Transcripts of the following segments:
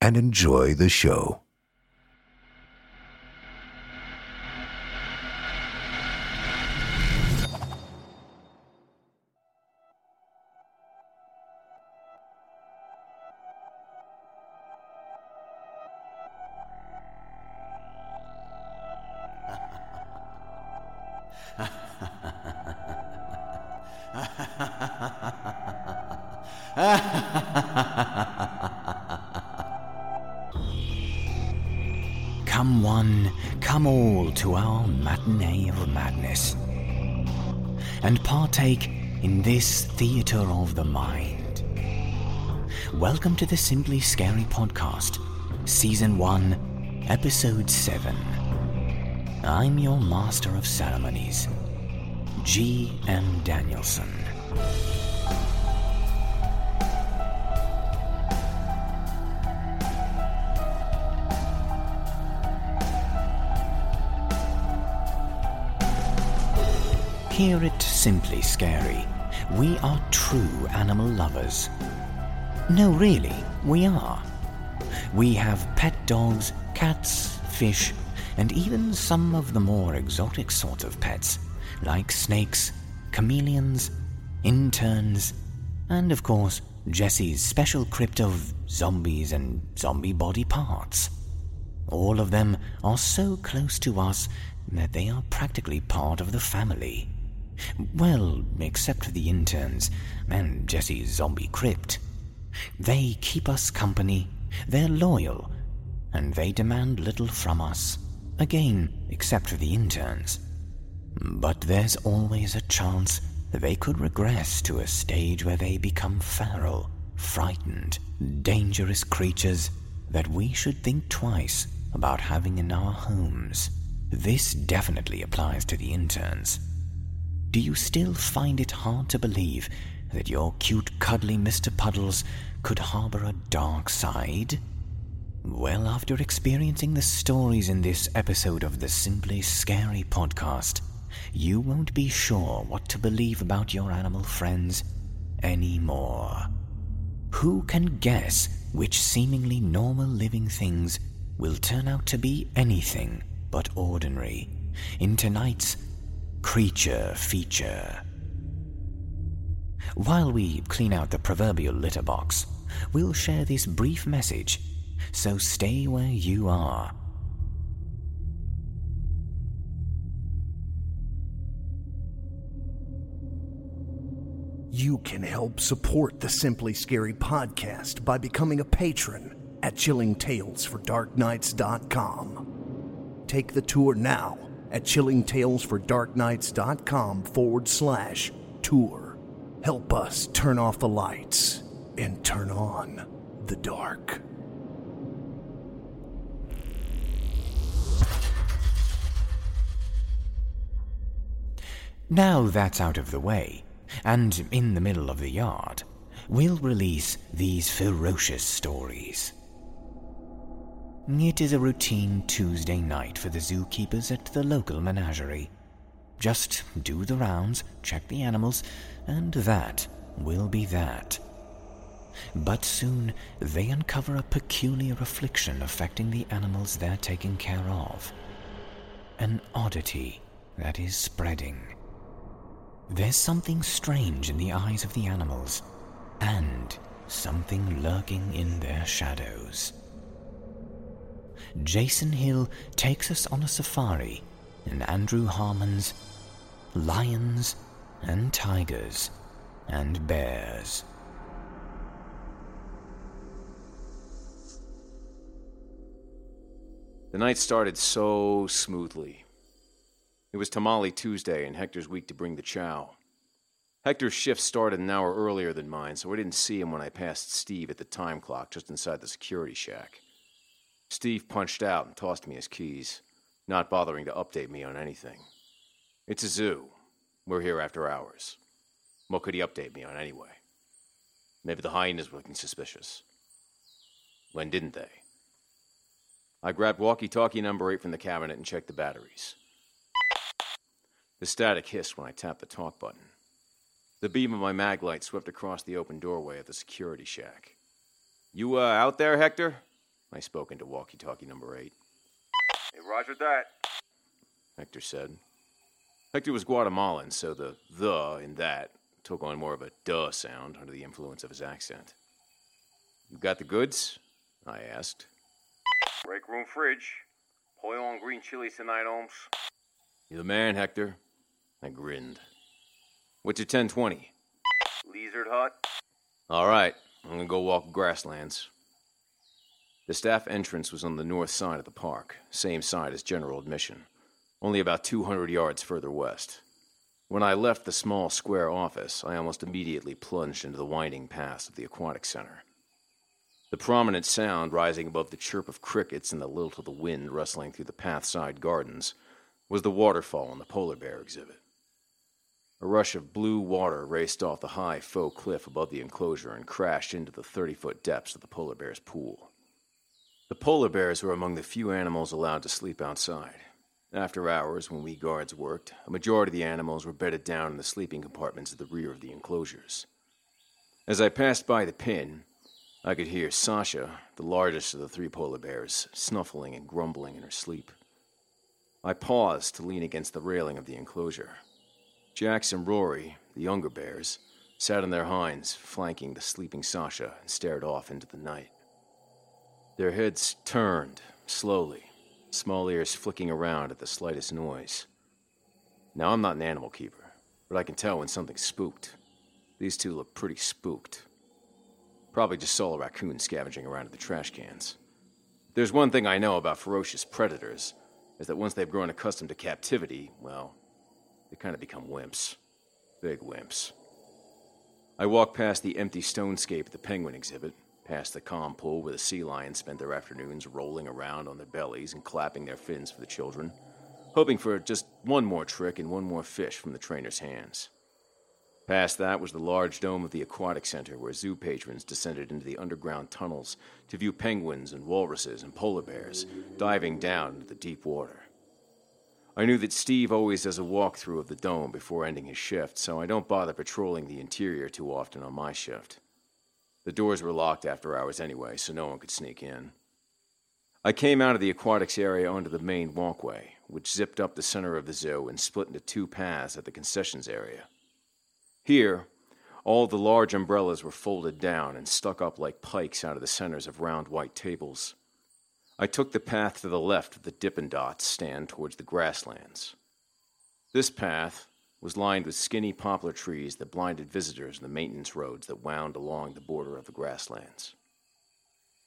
and enjoy the show. Of the mind. Welcome to the Simply Scary Podcast, Season 1, Episode 7. I'm your Master of Ceremonies, G. M. Danielson. Here at Simply Scary, we are true animal lovers. No, really, we are. We have pet dogs, cats, fish, and even some of the more exotic sorts of pets, like snakes, chameleons, interns, and of course, Jesse's special crypt of zombies and zombie body parts. All of them are so close to us that they are practically part of the family. Well, except for the interns and Jesse's zombie crypt. They keep us company, they're loyal, and they demand little from us. Again, except for the interns. But there's always a chance that they could regress to a stage where they become feral, frightened, dangerous creatures that we should think twice about having in our homes. This definitely applies to the interns. Do you still find it hard to believe that your cute, cuddly Mr. Puddles could harbor a dark side? Well, after experiencing the stories in this episode of the Simply Scary podcast, you won't be sure what to believe about your animal friends anymore. Who can guess which seemingly normal living things will turn out to be anything but ordinary in tonight's creature feature? While we clean out the proverbial litter box, we'll share this brief message, so stay where you are. You can help support the Simply Scary podcast by becoming a patron at chillingtalesfordarknights.com. Take the tour now at chillingtalesfordarknights.com forward slash tour. Help us turn off the lights and turn on the dark. Now that's out of the way, and in the middle of the yard, we'll release these ferocious stories. It is a routine Tuesday night for the zookeepers at the local menagerie. Just do the rounds, check the animals, and that will be that. But soon they uncover a peculiar affliction affecting the animals they're taking care of. An oddity that is spreading. There's something strange in the eyes of the animals, and something lurking in their shadows. Jason Hill takes us on a safari in Andrew Harmon's Lions and Tigers and Bears. The night started so smoothly. It was Tamale Tuesday and Hector's week to bring the chow. Hector's shift started an hour earlier than mine, so I didn't see him when I passed Steve at the time clock just inside the security shack. Steve punched out and tossed me his keys, not bothering to update me on anything. It's a zoo. We're here after hours. What could he update me on anyway? Maybe the hyenas were looking suspicious. When didn't they? I grabbed walkie talkie number 8 from the cabinet and checked the batteries. The static hissed when I tapped the talk button. The beam of my mag light swept across the open doorway of the security shack. You, uh, out there, Hector? I spoke into walkie talkie number 8. Hey, roger that. Hector said. Hector was Guatemalan, so the the in that took on more of a duh sound under the influence of his accent. You got the goods? I asked. Break room fridge. Pollo and green chilies tonight, Holmes. You the man, Hector? I grinned. What's your 1020? Lizard hut. All right, I'm gonna go walk grasslands. The staff entrance was on the north side of the park, same side as general admission, only about 200 yards further west. When I left the small square office, I almost immediately plunged into the winding paths of the aquatic center. The prominent sound rising above the chirp of crickets and the lilt of the wind rustling through the pathside gardens was the waterfall in the polar bear exhibit. A rush of blue water raced off the high faux cliff above the enclosure and crashed into the 30 foot depths of the polar bear's pool. The polar bears were among the few animals allowed to sleep outside. After hours, when we guards worked, a majority of the animals were bedded down in the sleeping compartments at the rear of the enclosures. As I passed by the pin, I could hear Sasha, the largest of the three polar bears, snuffling and grumbling in her sleep. I paused to lean against the railing of the enclosure. Jax and Rory, the younger bears, sat on their hinds, flanking the sleeping Sasha, and stared off into the night. Their heads turned, slowly, small ears flicking around at the slightest noise. Now, I'm not an animal keeper, but I can tell when something's spooked. These two look pretty spooked. Probably just saw a raccoon scavenging around at the trash cans. There's one thing I know about ferocious predators, is that once they've grown accustomed to captivity, well, they kind of become wimps. Big wimps. I walked past the empty stonescape at the penguin exhibit, past the calm pool where the sea lions spent their afternoons rolling around on their bellies and clapping their fins for the children, hoping for just one more trick and one more fish from the trainer's hands. Past that was the large dome of the aquatic center where zoo patrons descended into the underground tunnels to view penguins and walruses and polar bears diving down into the deep water. I knew that Steve always does a walkthrough of the dome before ending his shift, so I don't bother patrolling the interior too often on my shift. The doors were locked after hours anyway, so no one could sneak in. I came out of the aquatics area onto the main walkway, which zipped up the center of the zoo and split into two paths at the concessions area. Here, all the large umbrellas were folded down and stuck up like pikes out of the centers of round white tables. I took the path to the left of the Dippin' Dots stand towards the grasslands. This path, was lined with skinny poplar trees that blinded visitors in the maintenance roads that wound along the border of the grasslands.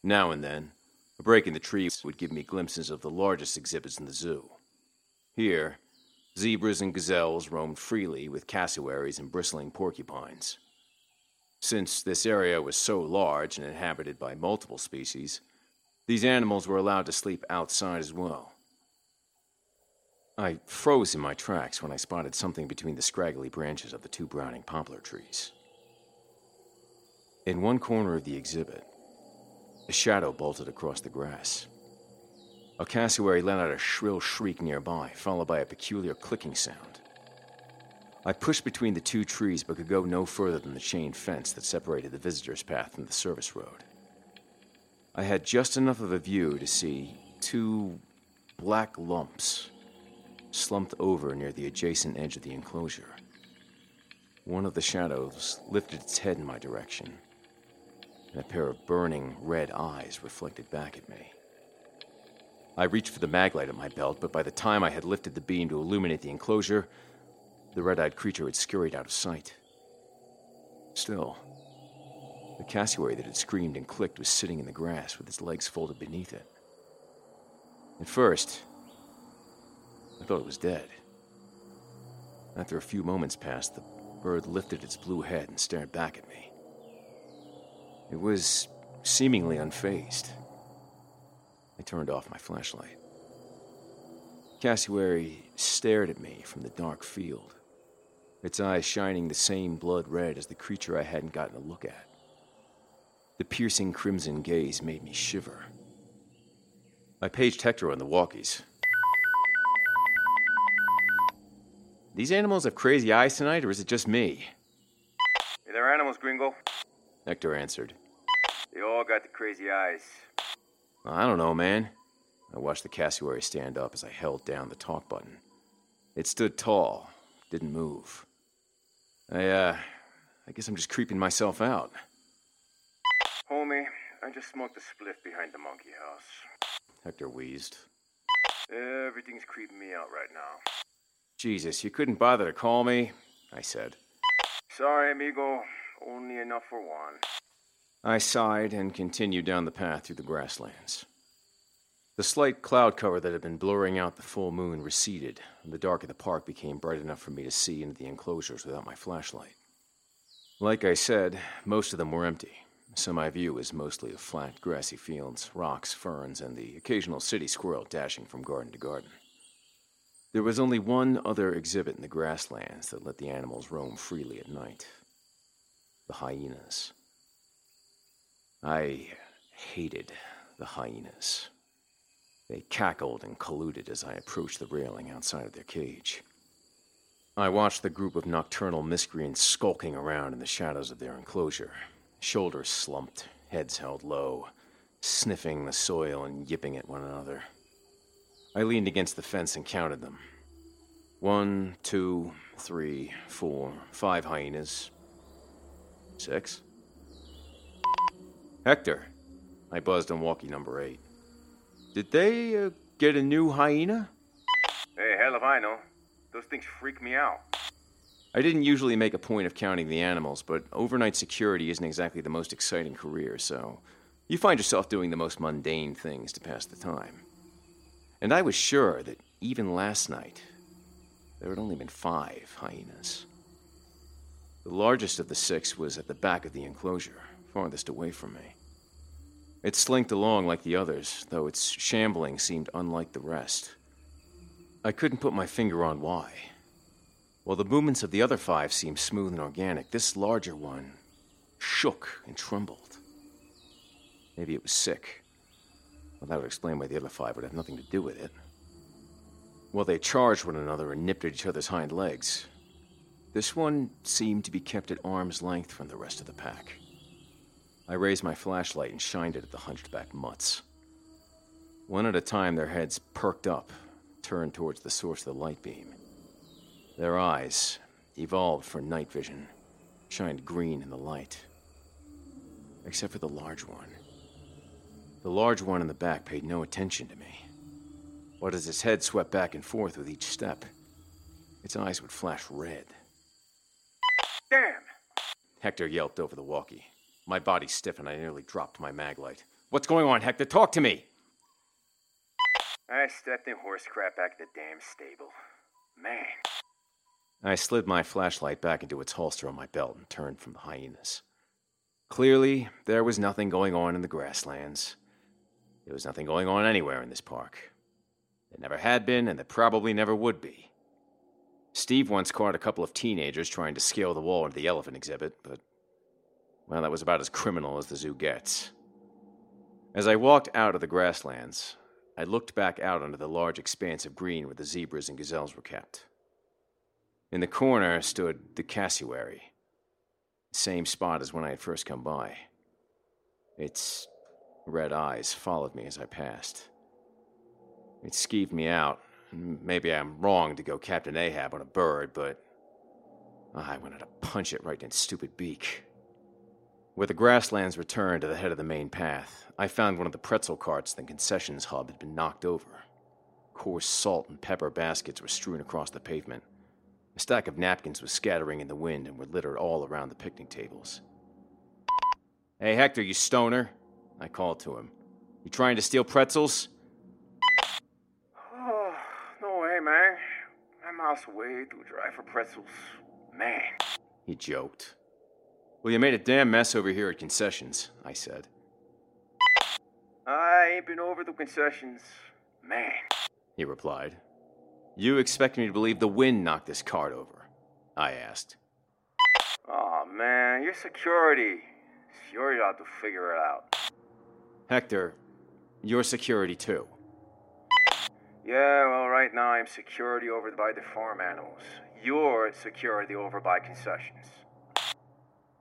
Now and then, a break in the trees would give me glimpses of the largest exhibits in the zoo. Here, zebras and gazelles roamed freely with cassowaries and bristling porcupines. Since this area was so large and inhabited by multiple species, these animals were allowed to sleep outside as well. I froze in my tracks when I spotted something between the scraggly branches of the two browning poplar trees. In one corner of the exhibit, a shadow bolted across the grass. A cassowary let out a shrill shriek nearby, followed by a peculiar clicking sound. I pushed between the two trees but could go no further than the chain fence that separated the visitor's path from the service road. I had just enough of a view to see two black lumps slumped over near the adjacent edge of the enclosure. One of the shadows lifted its head in my direction, and a pair of burning red eyes reflected back at me. I reached for the maglite at my belt, but by the time I had lifted the beam to illuminate the enclosure, the red eyed creature had scurried out of sight. Still, the cassowary that had screamed and clicked was sitting in the grass with its legs folded beneath it. At first, I thought it was dead. After a few moments passed, the bird lifted its blue head and stared back at me. It was seemingly unfazed. I turned off my flashlight. Cassowary stared at me from the dark field, its eyes shining the same blood red as the creature I hadn't gotten a look at. The piercing crimson gaze made me shiver. I paged Hector on the walkies. These animals have crazy eyes tonight, or is it just me? They're animals, Gringo. Hector answered. They all got the crazy eyes. I don't know, man. I watched the cassowary stand up as I held down the talk button. It stood tall, didn't move. I, uh, I guess I'm just creeping myself out. Homie, I just smoked a spliff behind the monkey house. Hector wheezed. Everything's creeping me out right now. Jesus, you couldn't bother to call me? I said. Sorry, amigo. Only enough for one. I sighed and continued down the path through the grasslands. The slight cloud cover that had been blurring out the full moon receded, and the dark of the park became bright enough for me to see into the enclosures without my flashlight. Like I said, most of them were empty, so my view was mostly of flat, grassy fields, rocks, ferns, and the occasional city squirrel dashing from garden to garden. There was only one other exhibit in the grasslands that let the animals roam freely at night the hyenas. I hated the hyenas. They cackled and colluded as I approached the railing outside of their cage. I watched the group of nocturnal miscreants skulking around in the shadows of their enclosure, shoulders slumped, heads held low, sniffing the soil and yipping at one another. I leaned against the fence and counted them. One, two, three, four, five hyenas. Six. Hector. I buzzed on walkie number eight. Did they uh, get a new hyena? Hey, hell if I know. Those things freak me out. I didn't usually make a point of counting the animals, but overnight security isn't exactly the most exciting career, so you find yourself doing the most mundane things to pass the time. And I was sure that even last night, there had only been five hyenas. The largest of the six was at the back of the enclosure, farthest away from me. It slinked along like the others, though its shambling seemed unlike the rest. I couldn't put my finger on why. While the movements of the other five seemed smooth and organic, this larger one shook and trembled. Maybe it was sick. Well, that would explain why the other five would have nothing to do with it. While they charged one another and nipped at each other's hind legs, this one seemed to be kept at arm's length from the rest of the pack. I raised my flashlight and shined it at the hunchback mutts. One at a time, their heads perked up, turned towards the source of the light beam. Their eyes, evolved for night vision, shined green in the light. Except for the large one. The large one in the back paid no attention to me. but as its head swept back and forth with each step. its eyes would flash red. Damn! Hector yelped over the walkie. My body stiffened. I nearly dropped my maglite. What's going on, Hector? Talk to me! I stepped in horse crap back at the damn stable. Man. I slid my flashlight back into its holster on my belt and turned from the hyenas. Clearly, there was nothing going on in the grasslands. There was nothing going on anywhere in this park. There never had been, and there probably never would be. Steve once caught a couple of teenagers trying to scale the wall into the elephant exhibit, but, well, that was about as criminal as the zoo gets. As I walked out of the grasslands, I looked back out onto the large expanse of green where the zebras and gazelles were kept. In the corner stood the cassowary, the same spot as when I had first come by. Its red eyes followed me as I passed. It skeeved me out. Maybe I'm wrong to go Captain Ahab on a bird, but I wanted to punch it right in its stupid beak. Where the grasslands returned to the head of the main path, I found one of the pretzel carts the concessions hub had been knocked over. Coarse salt and pepper baskets were strewn across the pavement. A stack of napkins was scattering in the wind and were littered all around the picnic tables. Hey, Hector, you stoner, I called to him. You trying to steal pretzels? Oh, no way, man. I'm miles away to drive for pretzels. Man. He joked. Well, you made a damn mess over here at concessions, I said. I ain't been over the concessions. Man. He replied. You expect me to believe the wind knocked this cart over? I asked. Oh, man, you're security. Security ought to figure it out. Hector, you're security too. Yeah, well, right now I'm security over by the farm animals. You're security over by concessions.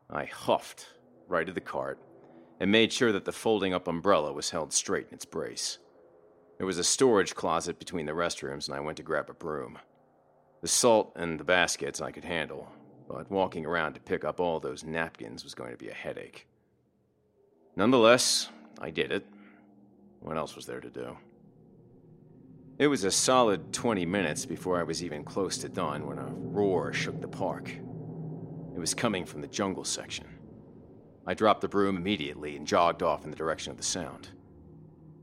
I huffed, righted the cart, and made sure that the folding up umbrella was held straight in its brace. There was a storage closet between the restrooms, and I went to grab a broom. The salt and the baskets I could handle, but walking around to pick up all those napkins was going to be a headache. Nonetheless, I did it. What else was there to do? It was a solid 20 minutes before I was even close to done when a roar shook the park. It was coming from the jungle section. I dropped the broom immediately and jogged off in the direction of the sound.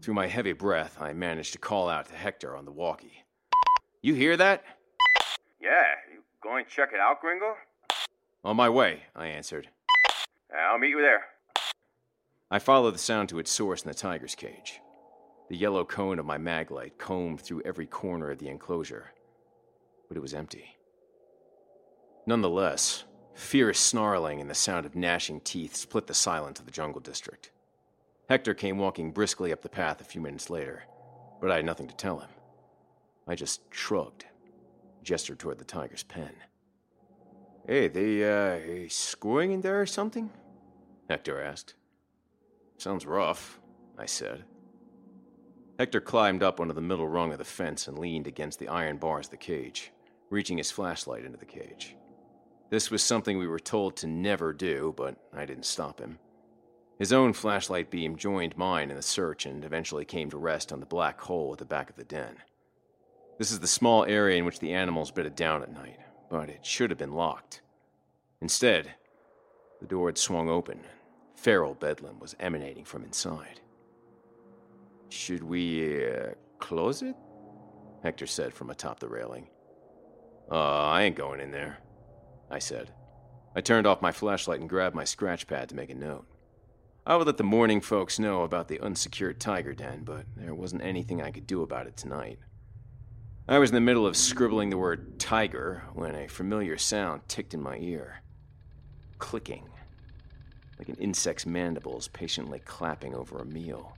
Through my heavy breath, I managed to call out to Hector on the walkie. You hear that? Yeah, you going to check it out, Gringo? On my way, I answered. I'll meet you there. I followed the sound to its source in the tiger's cage. The yellow cone of my maglite combed through every corner of the enclosure, but it was empty. Nonetheless, fierce snarling and the sound of gnashing teeth split the silence of the jungle district. Hector came walking briskly up the path a few minutes later, but I had nothing to tell him. I just shrugged, gestured toward the tiger's pen. Hey, they, uh, screwing in there or something? Hector asked. Sounds rough, I said. Hector climbed up onto the middle rung of the fence and leaned against the iron bars of the cage, reaching his flashlight into the cage. This was something we were told to never do, but I didn't stop him. His own flashlight beam joined mine in the search and eventually came to rest on the black hole at the back of the den. This is the small area in which the animals bedded down at night, but it should have been locked. Instead, the door had swung open. Feral bedlam was emanating from inside. Should we uh, close it? Hector said from atop the railing. Uh, I ain't going in there, I said. I turned off my flashlight and grabbed my scratch pad to make a note. I would let the morning folks know about the unsecured tiger den, but there wasn't anything I could do about it tonight. I was in the middle of scribbling the word tiger when a familiar sound ticked in my ear. Clicking, like an insect's mandibles patiently clapping over a meal.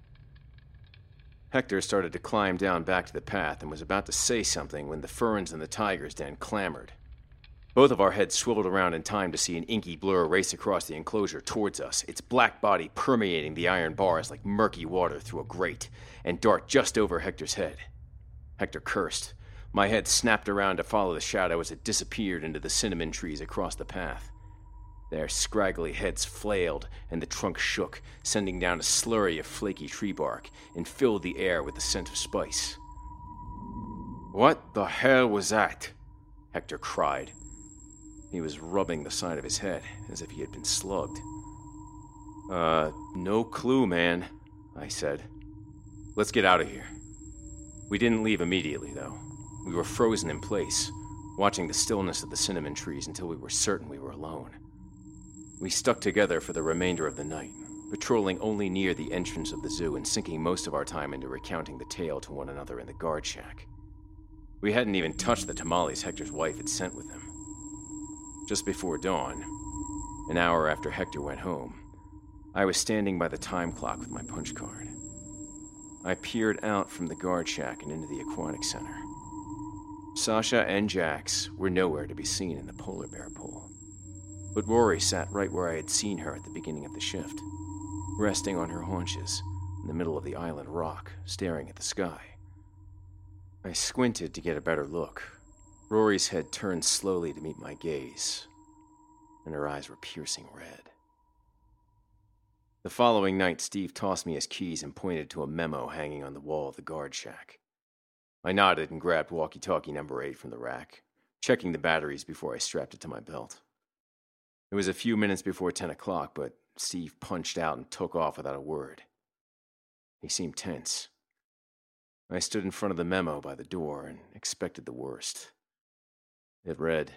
Hector started to climb down back to the path and was about to say something when the ferns in the tiger's den clamored. Both of our heads swiveled around in time to see an inky blur race across the enclosure towards us, its black body permeating the iron bars like murky water through a grate, and dart just over Hector's head. Hector cursed. My head snapped around to follow the shadow as it disappeared into the cinnamon trees across the path. Their scraggly heads flailed, and the trunk shook, sending down a slurry of flaky tree bark, and filled the air with the scent of spice. What the hell was that? Hector cried. He was rubbing the side of his head as if he had been slugged. Uh, no clue, man, I said. Let's get out of here. We didn't leave immediately, though. We were frozen in place, watching the stillness of the cinnamon trees until we were certain we were alone. We stuck together for the remainder of the night, patrolling only near the entrance of the zoo and sinking most of our time into recounting the tale to one another in the guard shack. We hadn't even touched the tamales Hector's wife had sent with him. Just before dawn, an hour after Hector went home, I was standing by the time clock with my punch card. I peered out from the guard shack and into the aquatic center. Sasha and Jax were nowhere to be seen in the polar bear pool. But Rory sat right where I had seen her at the beginning of the shift, resting on her haunches in the middle of the island rock, staring at the sky. I squinted to get a better look. Rory's head turned slowly to meet my gaze, and her eyes were piercing red. The following night, Steve tossed me his keys and pointed to a memo hanging on the wall of the guard shack. I nodded and grabbed walkie talkie number eight from the rack, checking the batteries before I strapped it to my belt. It was a few minutes before 10 o'clock, but Steve punched out and took off without a word. He seemed tense. I stood in front of the memo by the door and expected the worst. It read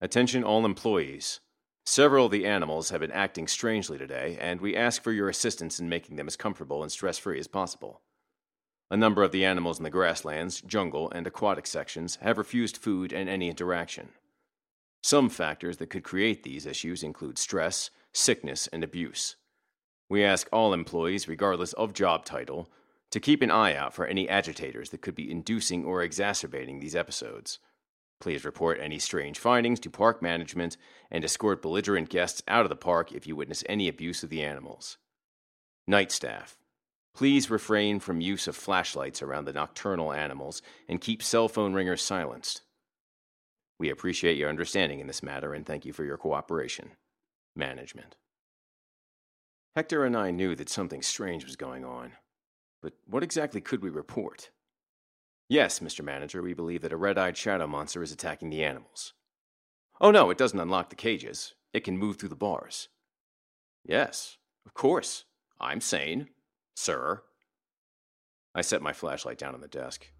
Attention, all employees. Several of the animals have been acting strangely today, and we ask for your assistance in making them as comfortable and stress free as possible. A number of the animals in the grasslands, jungle, and aquatic sections have refused food and any interaction. Some factors that could create these issues include stress, sickness, and abuse. We ask all employees, regardless of job title, to keep an eye out for any agitators that could be inducing or exacerbating these episodes. Please report any strange findings to park management and escort belligerent guests out of the park if you witness any abuse of the animals. Night staff. Please refrain from use of flashlights around the nocturnal animals and keep cell phone ringers silenced. We appreciate your understanding in this matter and thank you for your cooperation. Management. Hector and I knew that something strange was going on, but what exactly could we report? Yes, Mr. Manager, we believe that a red eyed shadow monster is attacking the animals. Oh, no, it doesn't unlock the cages. It can move through the bars. Yes, of course. I'm sane, sir. I set my flashlight down on the desk.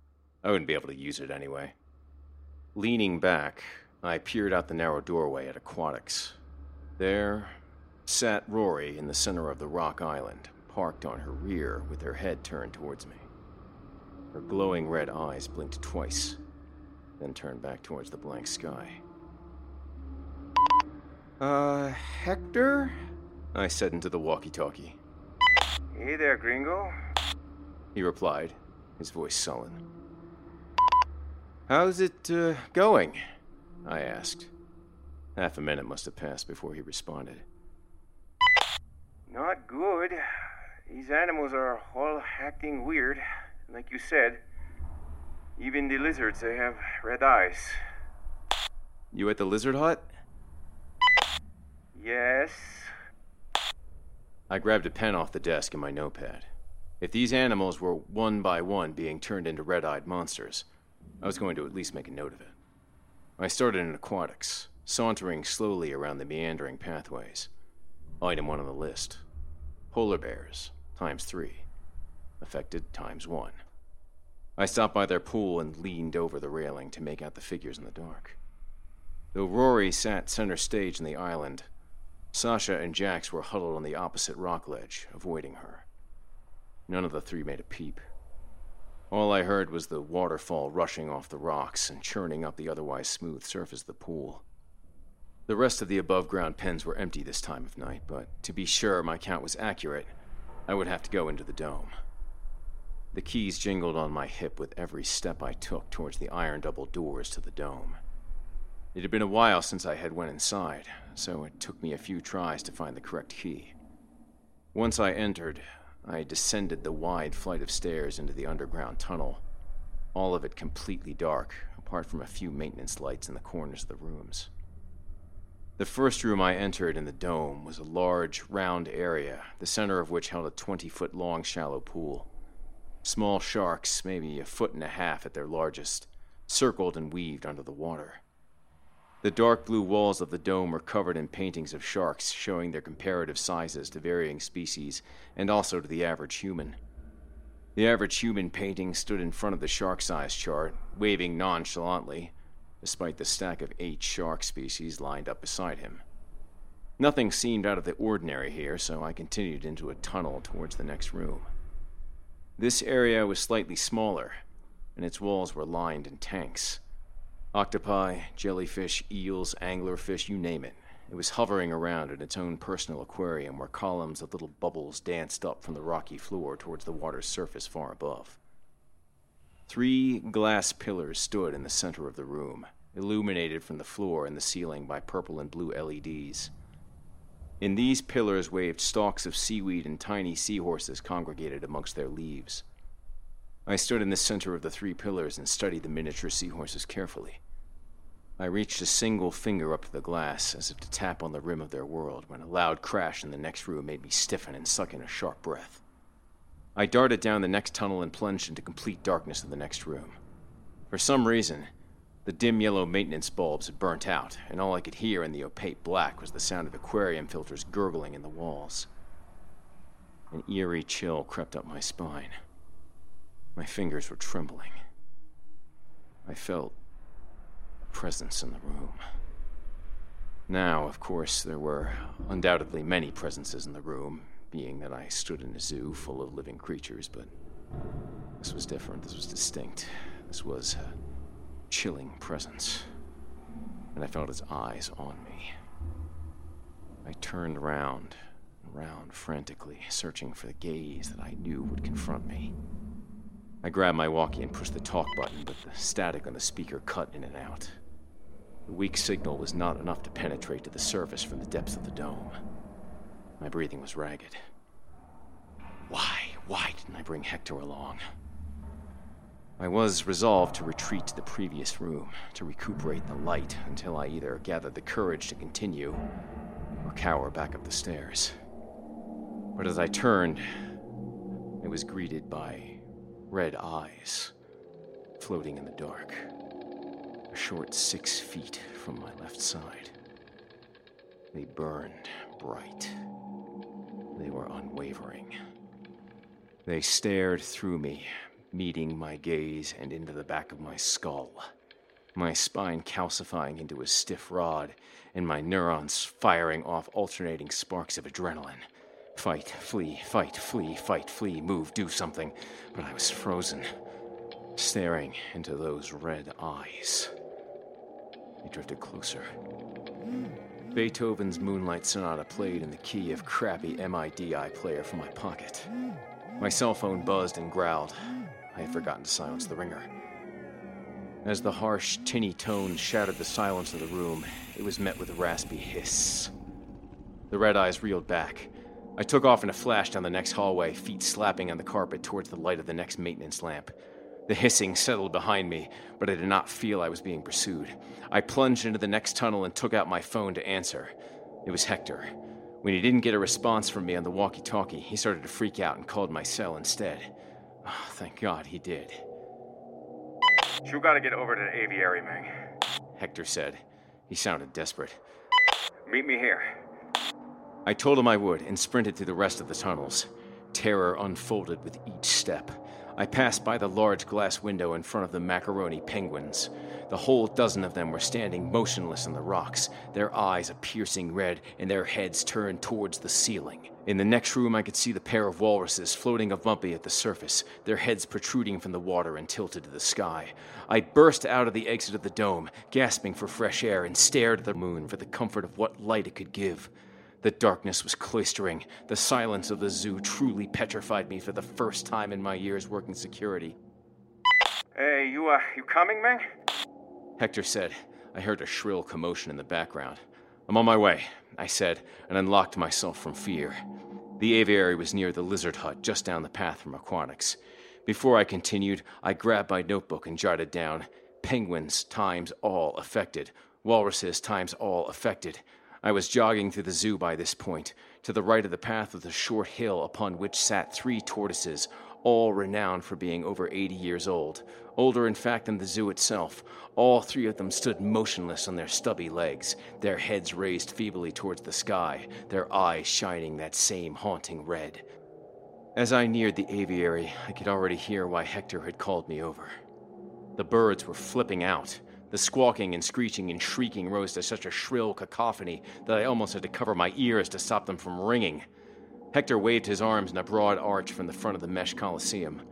I wouldn't be able to use it anyway. Leaning back, I peered out the narrow doorway at Aquatics. There sat Rory in the center of the rock island, parked on her rear with her head turned towards me. Her glowing red eyes blinked twice, then turned back towards the blank sky. Uh, Hector? I said into the walkie talkie. Hey there, gringo. He replied, his voice sullen. How's it uh, going? I asked. Half a minute must have passed before he responded. Not good. These animals are all acting weird. Like you said, even the lizards, they have red eyes. You at the lizard hut? Yes. I grabbed a pen off the desk and my notepad. If these animals were one by one being turned into red eyed monsters, I was going to at least make a note of it. I started in aquatics, sauntering slowly around the meandering pathways. Item one on the list polar bears, times three. Affected, times one. I stopped by their pool and leaned over the railing to make out the figures in the dark. Though Rory sat center stage in the island, Sasha and Jax were huddled on the opposite rock ledge, avoiding her. None of the three made a peep. All I heard was the waterfall rushing off the rocks and churning up the otherwise smooth surface of the pool. The rest of the above ground pens were empty this time of night, but to be sure my count was accurate, I would have to go into the dome. The keys jingled on my hip with every step I took towards the iron double doors to the dome. It had been a while since I had went inside, so it took me a few tries to find the correct key. Once I entered, I descended the wide flight of stairs into the underground tunnel, all of it completely dark, apart from a few maintenance lights in the corners of the rooms. The first room I entered in the dome was a large, round area, the center of which held a 20 foot long shallow pool. Small sharks, maybe a foot and a half at their largest, circled and weaved under the water. The dark blue walls of the dome were covered in paintings of sharks showing their comparative sizes to varying species and also to the average human. The average human painting stood in front of the shark size chart, waving nonchalantly, despite the stack of eight shark species lined up beside him. Nothing seemed out of the ordinary here, so I continued into a tunnel towards the next room. This area was slightly smaller, and its walls were lined in tanks. Octopi, jellyfish, eels, anglerfish, you name it. It was hovering around in its own personal aquarium where columns of little bubbles danced up from the rocky floor towards the water's surface far above. Three glass pillars stood in the center of the room, illuminated from the floor and the ceiling by purple and blue LEDs. In these pillars waved stalks of seaweed and tiny seahorses congregated amongst their leaves. I stood in the center of the three pillars and studied the miniature seahorses carefully. I reached a single finger up to the glass as if to tap on the rim of their world when a loud crash in the next room made me stiffen and suck in a sharp breath. I darted down the next tunnel and plunged into complete darkness of the next room. For some reason, the dim yellow maintenance bulbs had burnt out, and all I could hear in the opaque black was the sound of aquarium filters gurgling in the walls. An eerie chill crept up my spine. My fingers were trembling. I felt a presence in the room. Now, of course, there were undoubtedly many presences in the room, being that I stood in a zoo full of living creatures, but this was different. This was distinct. This was a chilling presence. And I felt its eyes on me. I turned round and round frantically, searching for the gaze that I knew would confront me. I grabbed my walkie and pushed the talk button, but the static on the speaker cut in and out. The weak signal was not enough to penetrate to the surface from the depths of the dome. My breathing was ragged. Why, why didn't I bring Hector along? I was resolved to retreat to the previous room, to recuperate the light until I either gathered the courage to continue or cower back up the stairs. But as I turned, I was greeted by red eyes floating in the dark, a short six feet from my left side. They burned bright. They were unwavering. They stared through me, meeting my gaze and into the back of my skull, my spine calcifying into a stiff rod, and my neurons firing off alternating sparks of adrenaline. Fight, flee, fight, flee, fight, flee, move, do something. But I was frozen, staring into those red eyes. They drifted closer. Beethoven's Moonlight Sonata played in the key of crappy MIDI player from my pocket. My cell phone buzzed and growled. I had forgotten to silence the ringer. As the harsh, tinny tones shattered the silence of the room, it was met with a raspy hiss. The red eyes reeled back, I took off in a flash down the next hallway, feet slapping on the carpet towards the light of the next maintenance lamp. The hissing settled behind me, but I did not feel I was being pursued. I plunged into the next tunnel and took out my phone to answer. It was Hector. When he didn't get a response from me on the walkie talkie, he started to freak out and called my cell instead. Oh, thank God he did. You gotta get over to the aviary, Meg. Hector said. He sounded desperate. Meet me here. I told him I would and sprinted through the rest of the tunnels. Terror unfolded with each step. I passed by the large glass window in front of the macaroni penguins. The whole dozen of them were standing motionless on the rocks, their eyes a piercing red and their heads turned towards the ceiling. In the next room, I could see the pair of walruses floating a bumpy at the surface, their heads protruding from the water and tilted to the sky. I burst out of the exit of the dome, gasping for fresh air, and stared at the moon for the comfort of what light it could give. The darkness was cloistering. The silence of the zoo truly petrified me for the first time in my years working security. Hey, you, uh, you coming, Meng? Hector said. I heard a shrill commotion in the background. I'm on my way, I said, and unlocked myself from fear. The aviary was near the lizard hut, just down the path from aquatics. Before I continued, I grabbed my notebook and jotted down penguins times all affected, walruses times all affected, I was jogging through the zoo by this point. To the right of the path was a short hill upon which sat three tortoises, all renowned for being over 80 years old, older in fact than the zoo itself. All three of them stood motionless on their stubby legs, their heads raised feebly towards the sky, their eyes shining that same haunting red. As I neared the aviary, I could already hear why Hector had called me over. The birds were flipping out. The squawking and screeching and shrieking rose to such a shrill cacophony that I almost had to cover my ears to stop them from ringing. Hector waved his arms in a broad arch from the front of the mesh coliseum.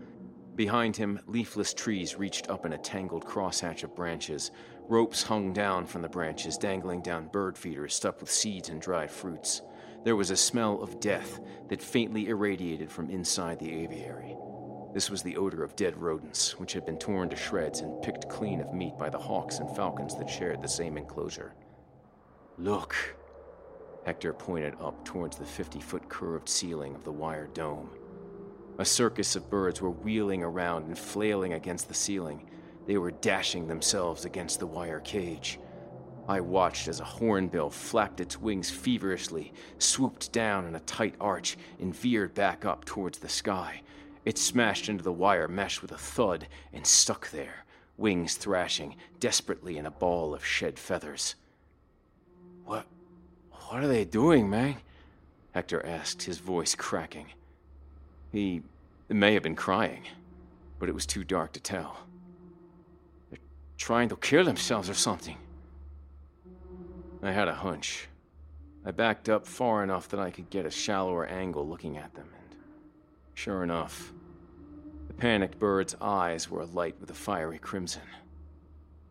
Behind him, leafless trees reached up in a tangled crosshatch of branches. Ropes hung down from the branches, dangling down bird feeders stuffed with seeds and dried fruits. There was a smell of death that faintly irradiated from inside the aviary. This was the odor of dead rodents, which had been torn to shreds and picked clean of meat by the hawks and falcons that shared the same enclosure. Look! Hector pointed up towards the 50 foot curved ceiling of the wire dome. A circus of birds were wheeling around and flailing against the ceiling. They were dashing themselves against the wire cage. I watched as a hornbill flapped its wings feverishly, swooped down in a tight arch, and veered back up towards the sky. It smashed into the wire mesh with a thud and stuck there, wings thrashing desperately in a ball of shed feathers. What what are they doing, man? Hector asked, his voice cracking. He may have been crying, but it was too dark to tell. They're trying to kill themselves or something. I had a hunch. I backed up far enough that I could get a shallower angle looking at them, and sure enough, panicked bird's eyes were alight with a fiery crimson.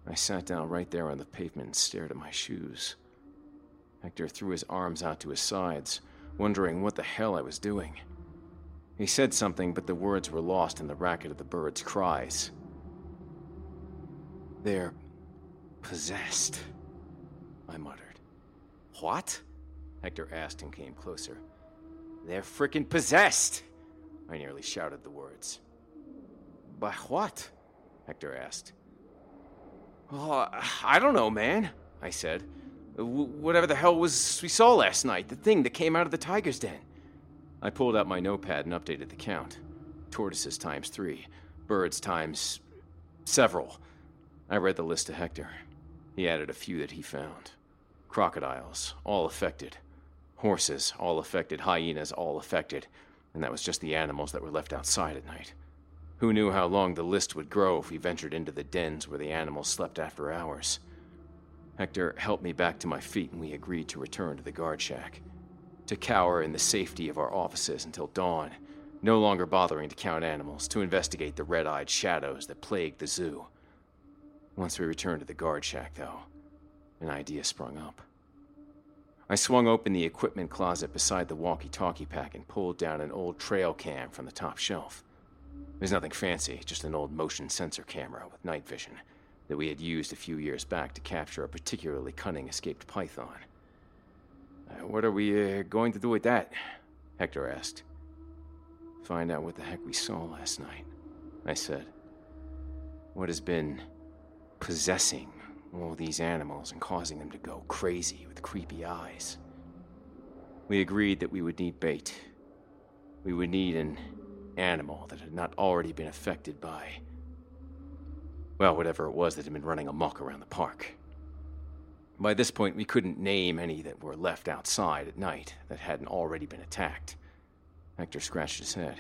I sat down right there on the pavement and stared at my shoes. Hector threw his arms out to his sides, wondering what the hell I was doing. He said something, but the words were lost in the racket of the bird's cries. They're possessed. I muttered. What? Hector asked and came closer. They're frickin' possessed! I nearly shouted the words. By what? Hector asked. Oh, I don't know, man, I said. W- whatever the hell was we saw last night, the thing that came out of the tiger's den. I pulled out my notepad and updated the count. Tortoises times three, birds times several. I read the list to Hector. He added a few that he found. Crocodiles, all affected. Horses, all affected. Hyenas, all affected. And that was just the animals that were left outside at night. Who knew how long the list would grow if we ventured into the dens where the animals slept after hours? Hector helped me back to my feet and we agreed to return to the guard shack. To cower in the safety of our offices until dawn, no longer bothering to count animals, to investigate the red eyed shadows that plagued the zoo. Once we returned to the guard shack, though, an idea sprung up. I swung open the equipment closet beside the walkie talkie pack and pulled down an old trail cam from the top shelf. There's nothing fancy, just an old motion sensor camera with night vision that we had used a few years back to capture a particularly cunning escaped python. Uh, what are we uh, going to do with that? Hector asked. Find out what the heck we saw last night, I said. What has been possessing all these animals and causing them to go crazy with creepy eyes? We agreed that we would need bait. We would need an animal that had not already been affected by well, whatever it was that had been running amok around the park. By this point, we couldn't name any that were left outside at night that hadn't already been attacked. Hector scratched his head.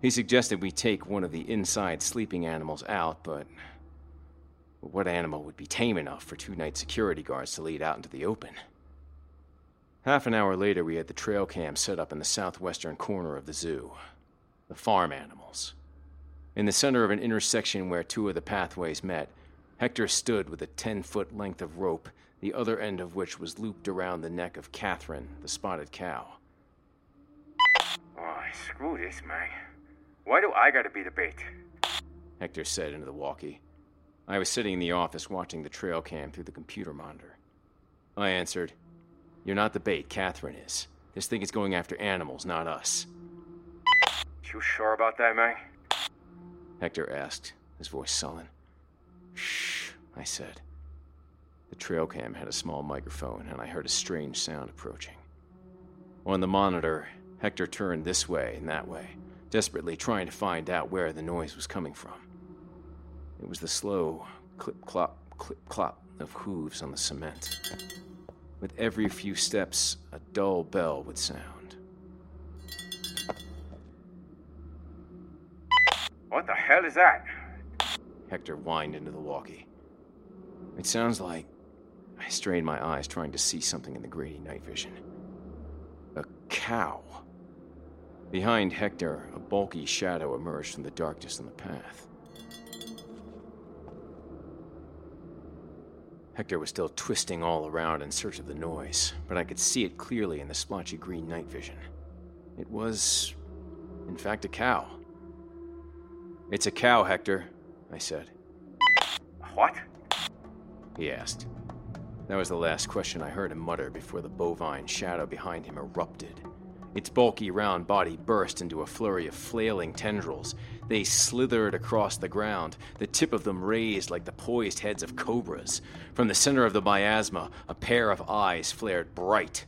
He suggested we take one of the inside sleeping animals out, but what animal would be tame enough for two night security guards to lead out into the open? Half an hour later, we had the trail cam set up in the southwestern corner of the zoo. The farm animals. In the center of an intersection where two of the pathways met, Hector stood with a 10 foot length of rope, the other end of which was looped around the neck of Catherine, the spotted cow. Oh, screw this, man. Why do I gotta be the bait? Hector said into the walkie. I was sitting in the office watching the trail cam through the computer monitor. I answered, You're not the bait, Catherine is. This thing is going after animals, not us. You sure about that, man? Hector asked, his voice sullen. Shh, I said. The trail cam had a small microphone, and I heard a strange sound approaching. On the monitor, Hector turned this way and that way, desperately trying to find out where the noise was coming from. It was the slow clip clop, clip clop of hooves on the cement. With every few steps, a dull bell would sound. What the hell is that? Hector whined into the walkie. It sounds like. I strained my eyes trying to see something in the grainy night vision. A cow. Behind Hector, a bulky shadow emerged from the darkness in the path. Hector was still twisting all around in search of the noise, but I could see it clearly in the splotchy green night vision. It was, in fact, a cow. It's a cow, Hector, I said. What? He asked. That was the last question I heard him mutter before the bovine shadow behind him erupted. Its bulky round body burst into a flurry of flailing tendrils. They slithered across the ground, the tip of them raised like the poised heads of cobras. From the center of the miasma, a pair of eyes flared bright.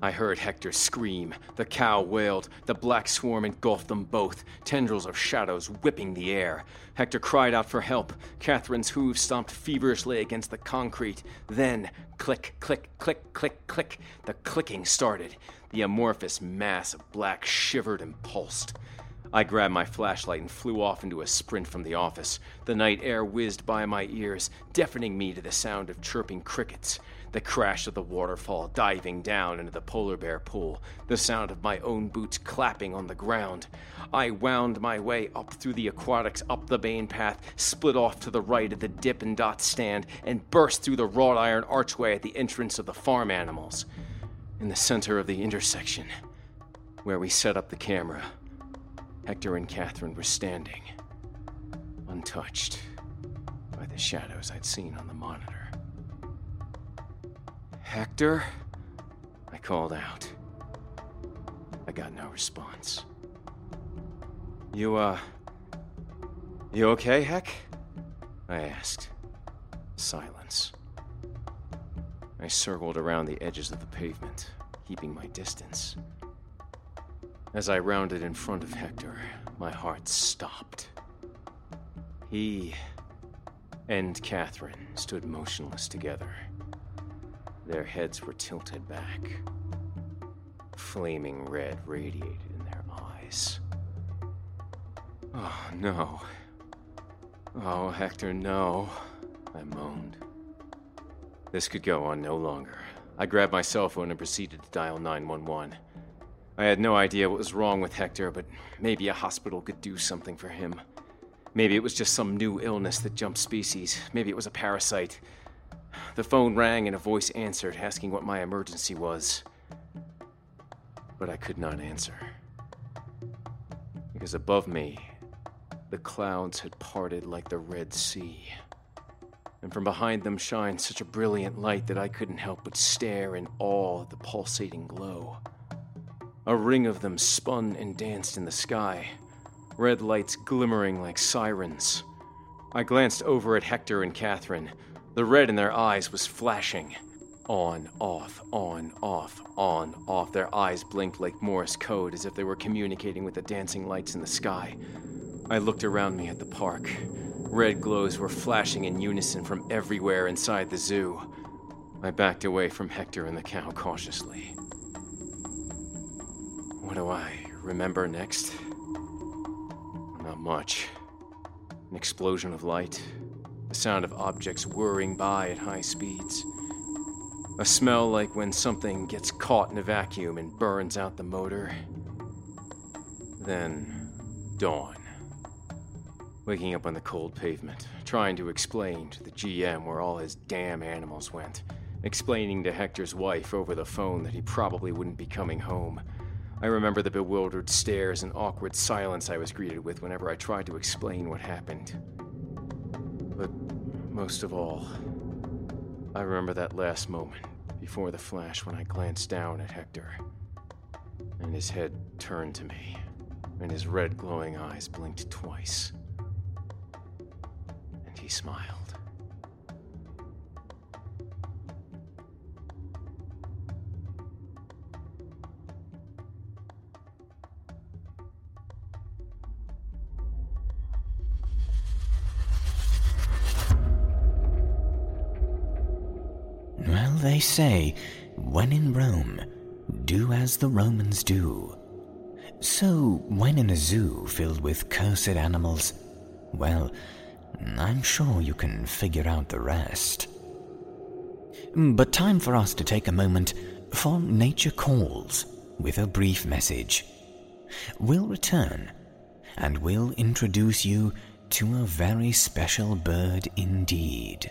I heard Hector scream. The cow wailed. The black swarm engulfed them both, tendrils of shadows whipping the air. Hector cried out for help. Catherine's hooves stomped feverishly against the concrete. Then, click, click, click, click, click, the clicking started. The amorphous mass of black shivered and pulsed. I grabbed my flashlight and flew off into a sprint from the office. The night air whizzed by my ears, deafening me to the sound of chirping crickets, the crash of the waterfall diving down into the polar bear pool, the sound of my own boots clapping on the ground. I wound my way up through the aquatics, up the main path, split off to the right at the dip and dot stand, and burst through the wrought iron archway at the entrance of the farm animals. In the center of the intersection, where we set up the camera, Hector and Catherine were standing, untouched by the shadows I'd seen on the monitor. Hector? I called out. I got no response. You, uh. You okay, Heck? I asked. Silence. I circled around the edges of the pavement, keeping my distance. As I rounded in front of Hector, my heart stopped. He and Catherine stood motionless together. Their heads were tilted back. Flaming red radiated in their eyes. Oh, no. Oh, Hector, no. I moaned. This could go on no longer. I grabbed my cell phone and proceeded to dial 911. I had no idea what was wrong with Hector, but maybe a hospital could do something for him. Maybe it was just some new illness that jumped species. Maybe it was a parasite. The phone rang and a voice answered, asking what my emergency was. But I could not answer. Because above me, the clouds had parted like the Red Sea. And from behind them shined such a brilliant light that I couldn't help but stare in awe at the pulsating glow. A ring of them spun and danced in the sky, red lights glimmering like sirens. I glanced over at Hector and Catherine. The red in their eyes was flashing. On, off, on, off, on, off. Their eyes blinked like Morse code as if they were communicating with the dancing lights in the sky. I looked around me at the park. Red glows were flashing in unison from everywhere inside the zoo. I backed away from Hector and the cow cautiously. What do I remember next? Not much. An explosion of light, the sound of objects whirring by at high speeds, a smell like when something gets caught in a vacuum and burns out the motor. Then, dawn. Waking up on the cold pavement, trying to explain to the GM where all his damn animals went, explaining to Hector's wife over the phone that he probably wouldn't be coming home. I remember the bewildered stares and awkward silence I was greeted with whenever I tried to explain what happened. Most of all, I remember that last moment before the flash when I glanced down at Hector, and his head turned to me, and his red glowing eyes blinked twice. And he smiled. They say, when in Rome, do as the Romans do. So, when in a zoo filled with cursed animals, well, I'm sure you can figure out the rest. But time for us to take a moment for Nature Calls with a brief message. We'll return and we'll introduce you to a very special bird indeed.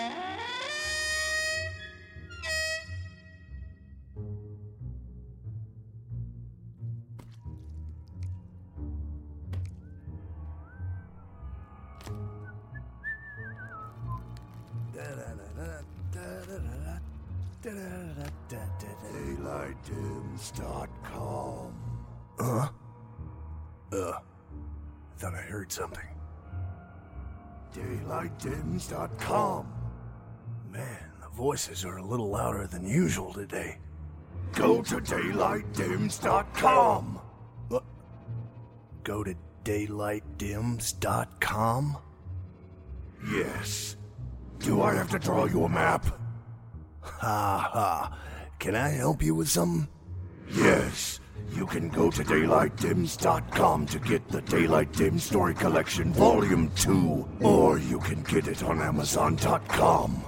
DaylightDims.com. Huh? Uh, thought I heard something. DaylightDims.com. Man, the voices are a little louder than usual today. Go to DaylightDims.com. What? Go to DaylightDims.com? Yes. Do I have to draw you a map? Ha ha. Can I help you with something? Yes. You can go to DaylightDims.com to get the Daylight Dim Story Collection Volume 2, or you can get it on Amazon.com.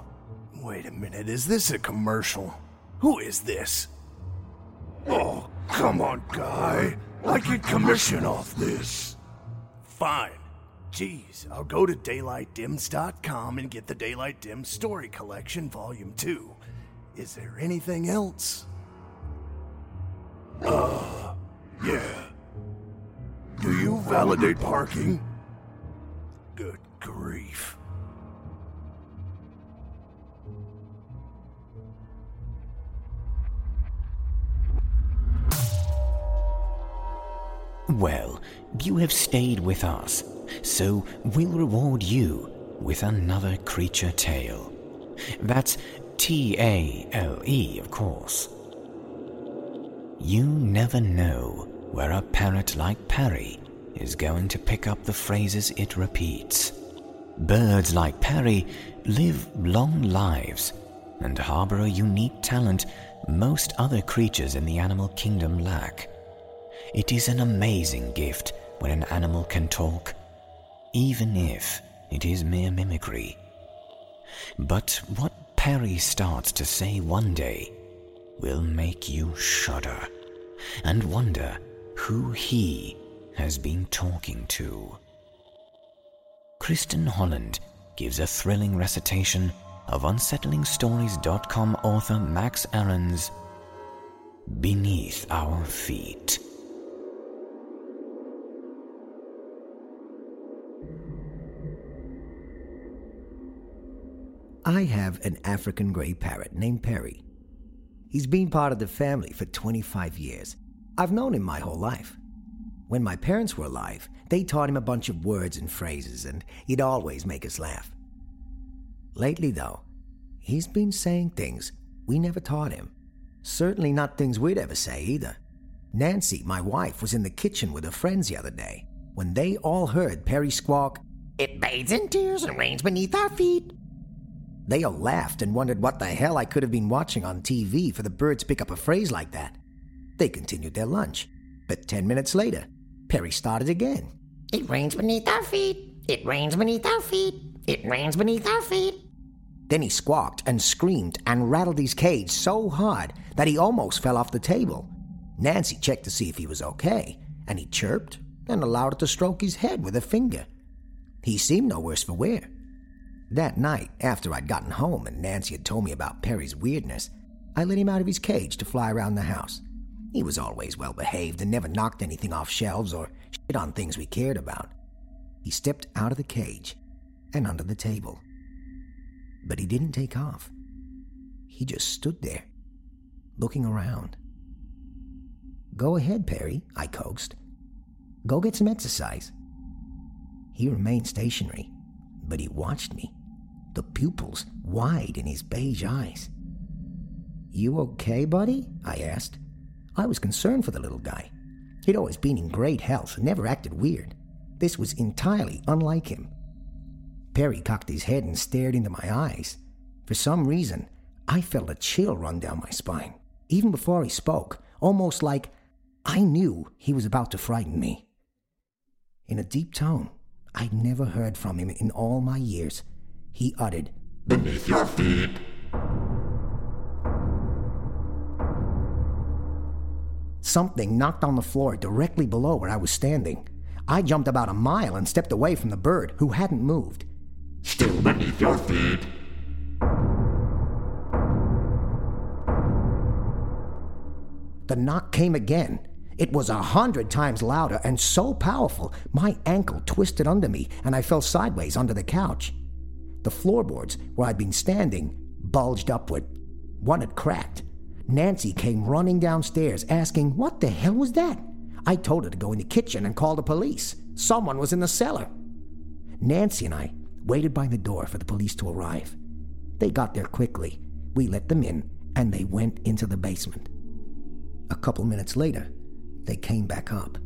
Wait a minute, is this a commercial? Who is this? Oh, come on, guy. I get commission off this. Fine. Geez, I'll go to DaylightDims.com and get the Daylight Dim Story Collection Volume 2. Is there anything else? Uh, yeah. Do you validate parking? Good grief. Well, you have stayed with us, so we'll reward you with another creature tale. That's T A L E, of course. You never know where a parrot like Parry is going to pick up the phrases it repeats. Birds like Parry live long lives and harbor a unique talent most other creatures in the animal kingdom lack. It is an amazing gift when an animal can talk, even if it is mere mimicry. But what Parry starts to say one day will make you shudder and wonder who he has been talking to. Kristen Holland gives a thrilling recitation of UnsettlingStories.com author Max Aaron's Beneath Our Feet. I have an African gray parrot named Perry. He's been part of the family for 25 years. I've known him my whole life. When my parents were alive, they taught him a bunch of words and phrases, and he'd always make us laugh. Lately, though, he's been saying things we never taught him. Certainly not things we'd ever say either. Nancy, my wife, was in the kitchen with her friends the other day when they all heard Perry squawk, It bathes in tears and rains beneath our feet. They all laughed and wondered what the hell I could have been watching on TV for the bird to pick up a phrase like that. They continued their lunch, but ten minutes later, Perry started again. It rains beneath our feet. It rains beneath our feet. It rains beneath our feet. Then he squawked and screamed and rattled his cage so hard that he almost fell off the table. Nancy checked to see if he was okay, and he chirped and allowed it to stroke his head with a finger. He seemed no worse for wear. That night, after I'd gotten home and Nancy had told me about Perry's weirdness, I let him out of his cage to fly around the house. He was always well behaved and never knocked anything off shelves or shit on things we cared about. He stepped out of the cage and under the table. But he didn't take off. He just stood there, looking around. Go ahead, Perry, I coaxed. Go get some exercise. He remained stationary, but he watched me, the pupils wide in his beige eyes. You okay, buddy? I asked. I was concerned for the little guy. He'd always been in great health and never acted weird. This was entirely unlike him. Perry cocked his head and stared into my eyes. For some reason, I felt a chill run down my spine, even before he spoke, almost like I knew he was about to frighten me. In a deep tone I'd never heard from him in all my years, he uttered, Beneath your feet. Something knocked on the floor directly below where I was standing. I jumped about a mile and stepped away from the bird, who hadn't moved. Still beneath your feet. The knock came again. It was a hundred times louder and so powerful, my ankle twisted under me and I fell sideways onto the couch. The floorboards where I'd been standing bulged upward. One had cracked. Nancy came running downstairs asking, What the hell was that? I told her to go in the kitchen and call the police. Someone was in the cellar. Nancy and I waited by the door for the police to arrive. They got there quickly. We let them in, and they went into the basement. A couple minutes later, they came back up.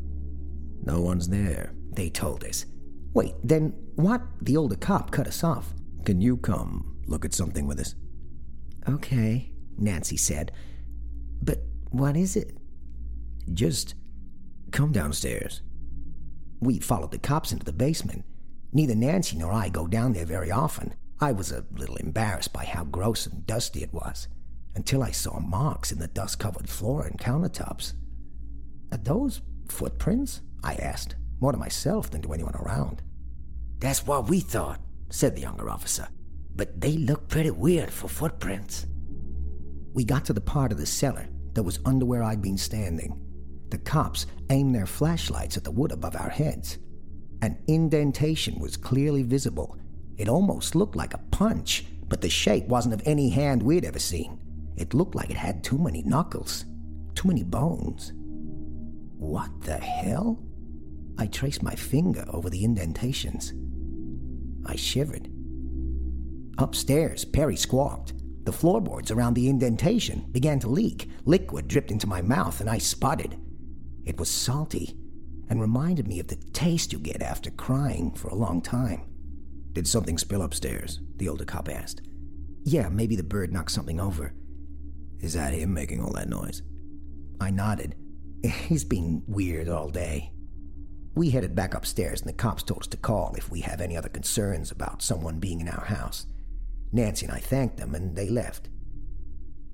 No one's there, they told us. Wait, then what? The older cop cut us off. Can you come look at something with us? Okay, Nancy said. But what is it? Just come downstairs. We followed the cops into the basement. Neither Nancy nor I go down there very often. I was a little embarrassed by how gross and dusty it was, until I saw marks in the dust covered floor and countertops. Are those footprints? I asked, more to myself than to anyone around. That's what we thought, said the younger officer. But they look pretty weird for footprints. We got to the part of the cellar that was under where I'd been standing. The cops aimed their flashlights at the wood above our heads. An indentation was clearly visible. It almost looked like a punch, but the shape wasn't of any hand we'd ever seen. It looked like it had too many knuckles, too many bones. What the hell? I traced my finger over the indentations. I shivered. Upstairs, Perry squawked. The floorboards around the indentation began to leak. Liquid dripped into my mouth, and I sputtered. It was salty and reminded me of the taste you get after crying for a long time. Did something spill upstairs? The older cop asked. Yeah, maybe the bird knocked something over. Is that him making all that noise? I nodded. He's been weird all day. We headed back upstairs, and the cops told us to call if we have any other concerns about someone being in our house. Nancy and I thanked them, and they left.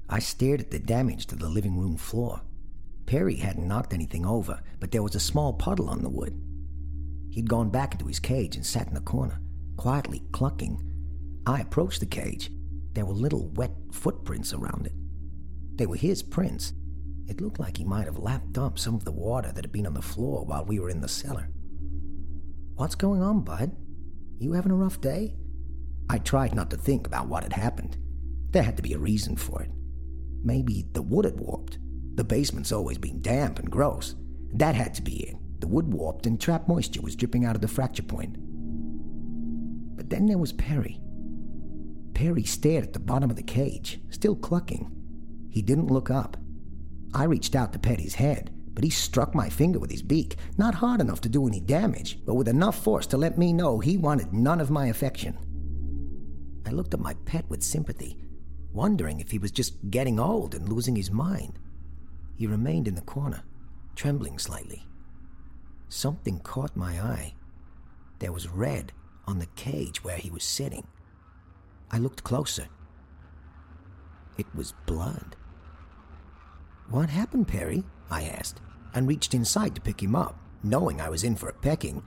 I stared at the damage to the living room floor. Perry hadn't knocked anything over, but there was a small puddle on the wood. He'd gone back into his cage and sat in the corner, quietly clucking. I approached the cage. There were little wet footprints around it. They were his prints. It looked like he might have lapped up some of the water that had been on the floor while we were in the cellar. What's going on, Bud? You having a rough day? I tried not to think about what had happened. There had to be a reason for it. Maybe the wood had warped. The basement's always been damp and gross. That had to be it. The wood warped and trapped moisture was dripping out of the fracture point. But then there was Perry. Perry stared at the bottom of the cage, still clucking. He didn't look up. I reached out to pet his head, but he struck my finger with his beak, not hard enough to do any damage, but with enough force to let me know he wanted none of my affection. I looked at my pet with sympathy, wondering if he was just getting old and losing his mind. He remained in the corner, trembling slightly. Something caught my eye There was red on the cage where he was sitting. I looked closer. It was blood. What happened, Perry? I asked, and reached inside to pick him up, knowing I was in for a pecking.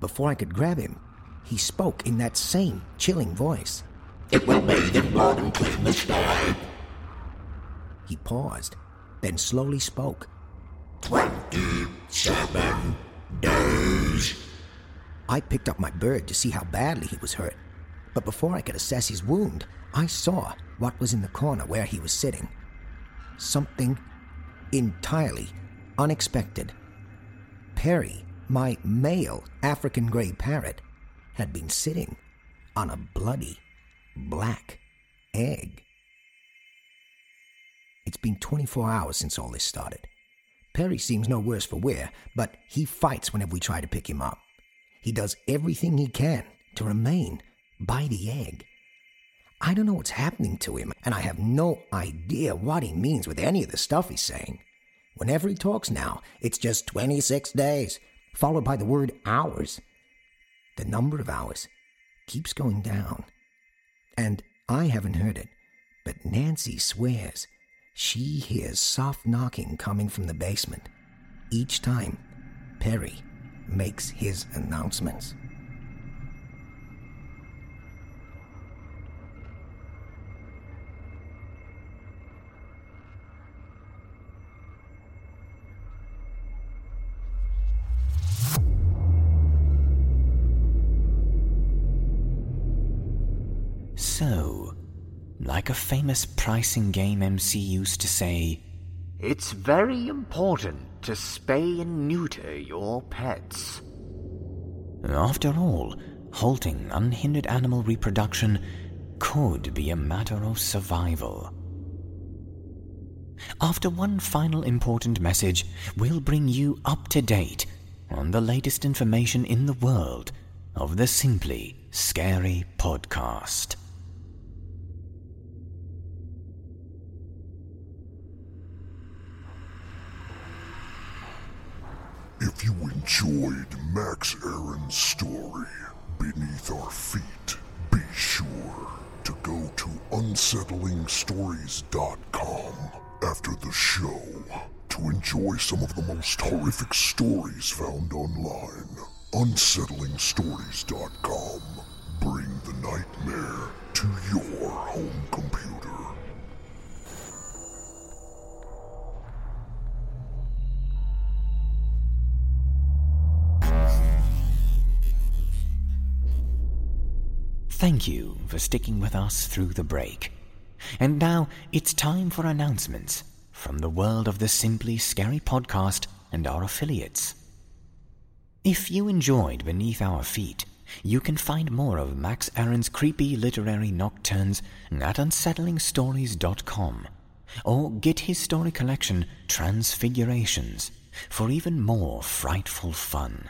Before I could grab him, he spoke in that same chilling voice. It will bathe in blood and clean the sky. He paused, then slowly spoke. Twenty-seven days. I picked up my bird to see how badly he was hurt, but before I could assess his wound, I saw what was in the corner where he was sitting. Something entirely unexpected. Perry, my male African gray parrot, had been sitting on a bloody black egg. It's been 24 hours since all this started. Perry seems no worse for wear, but he fights whenever we try to pick him up. He does everything he can to remain by the egg. I don't know what's happening to him, and I have no idea what he means with any of the stuff he's saying. Whenever he talks now, it's just 26 days, followed by the word hours. The number of hours keeps going down. And I haven't heard it, but Nancy swears she hears soft knocking coming from the basement each time Perry makes his announcements. So, like a famous pricing game MC used to say, It's very important to spay and neuter your pets. after all, halting unhindered animal reproduction could be a matter of survival. After one final important message, we'll bring you up to date on the latest information in the world of the Simply Scary podcast. If you enjoyed Max Aaron's story, Beneath Our Feet, be sure to go to unsettlingstories.com after the show to enjoy some of the most horrific stories found online. Unsettlingstories.com. Bring the nightmare Thank you for sticking with us through the break. And now it's time for announcements from the world of the Simply Scary podcast and our affiliates. If you enjoyed Beneath Our Feet, you can find more of Max Aaron's creepy literary nocturnes at unsettlingstories.com or get his story collection Transfigurations for even more frightful fun.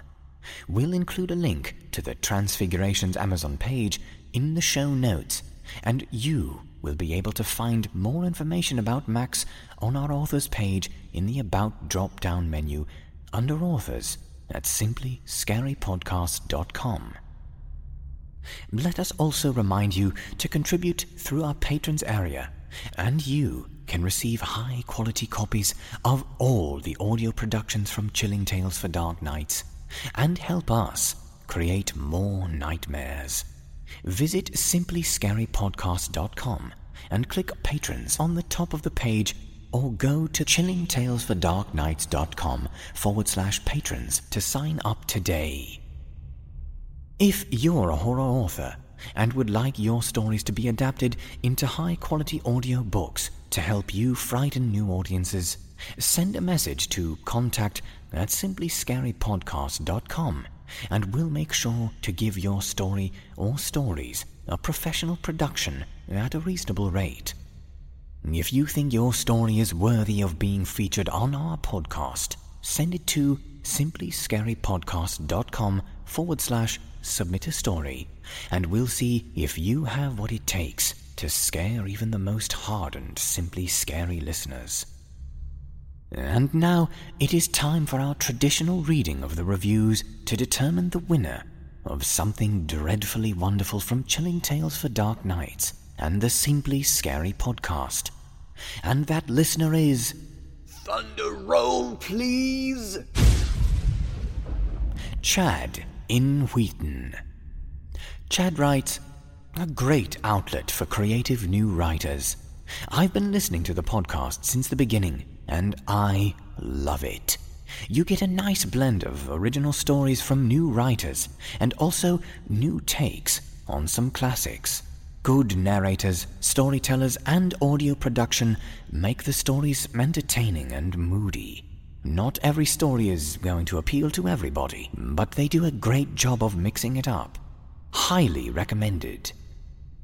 We'll include a link to the Transfigurations Amazon page in the show notes, and you will be able to find more information about Max on our authors page in the About drop down menu under Authors at simplyscarypodcast.com. Let us also remind you to contribute through our patrons area, and you can receive high quality copies of all the audio productions from Chilling Tales for Dark Nights and help us create more nightmares. Visit simplyscarypodcast.com and click Patrons on the top of the page or go to chillingtalesfordarknights.com forward slash patrons to sign up today. If you're a horror author and would like your stories to be adapted into high quality audio books to help you frighten new audiences, send a message to contact at simplyscarypodcast.com and we'll make sure to give your story or stories a professional production at a reasonable rate. If you think your story is worthy of being featured on our podcast, send it to simplyscarypodcast.com forward slash submit a story, and we'll see if you have what it takes to scare even the most hardened Simply Scary listeners. And now it is time for our traditional reading of the reviews to determine the winner of something dreadfully wonderful from Chilling Tales for Dark Nights and the Simply Scary podcast. And that listener is. Thunder roll, please! Chad in Wheaton. Chad writes, a great outlet for creative new writers. I've been listening to the podcast since the beginning, and I love it. You get a nice blend of original stories from new writers and also new takes on some classics. Good narrators, storytellers, and audio production make the stories entertaining and moody. Not every story is going to appeal to everybody, but they do a great job of mixing it up. Highly recommended.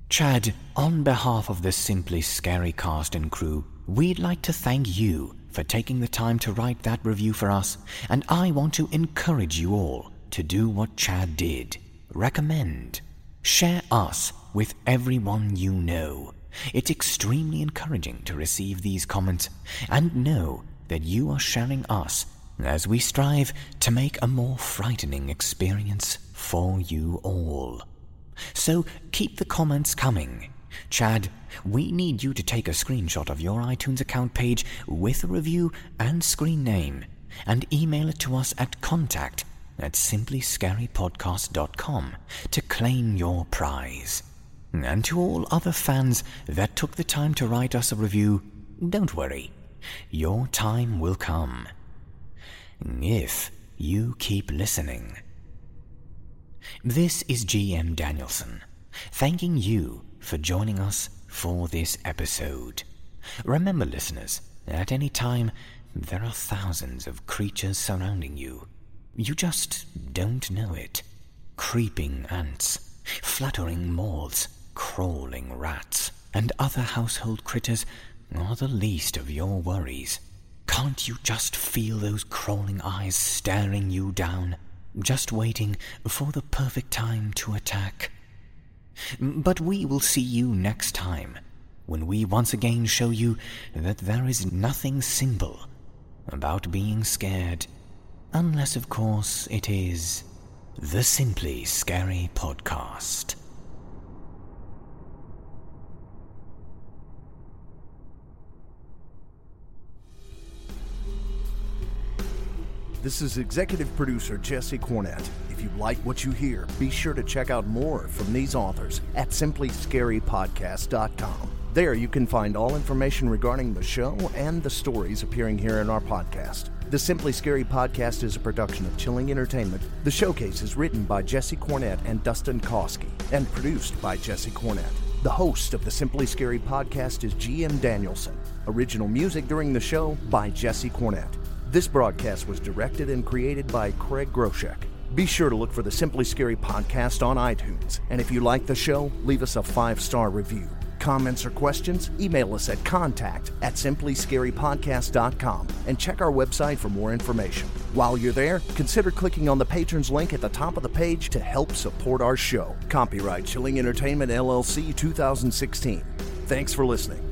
Chad, on behalf of the Simply Scary cast and crew, we'd like to thank you for taking the time to write that review for us, and I want to encourage you all to do what Chad did. Recommend. Share us with everyone you know. It's extremely encouraging to receive these comments and know that you are sharing us as we strive to make a more frightening experience for you all. So keep the comments coming. Chad, we need you to take a screenshot of your iTunes account page with a review and screen name and email it to us at contact at simplyscarypodcast.com to claim your prize. And to all other fans that took the time to write us a review, don't worry. Your time will come. If you keep listening. This is GM Danielson, thanking you for joining us for this episode. Remember, listeners, at any time, there are thousands of creatures surrounding you. You just don't know it. Creeping ants, fluttering moths, crawling rats, and other household critters are the least of your worries. Can't you just feel those crawling eyes staring you down, just waiting for the perfect time to attack? But we will see you next time, when we once again show you that there is nothing simple about being scared. Unless, of course, it is the Simply Scary Podcast. This is executive producer Jesse Cornett. You like what you hear, be sure to check out more from these authors at simplyscarypodcast.com. There you can find all information regarding the show and the stories appearing here in our podcast. The Simply Scary podcast is a production of Chilling Entertainment. The showcase is written by Jesse Cornett and Dustin Kosky and produced by Jesse Cornett. The host of the Simply Scary podcast is GM Danielson. Original music during the show by Jesse Cornett. This broadcast was directed and created by Craig Groshek. Be sure to look for the Simply Scary podcast on iTunes. And if you like the show, leave us a five star review. Comments or questions? Email us at contact at simplyscarypodcast.com and check our website for more information. While you're there, consider clicking on the patrons link at the top of the page to help support our show. Copyright Chilling Entertainment LLC 2016. Thanks for listening.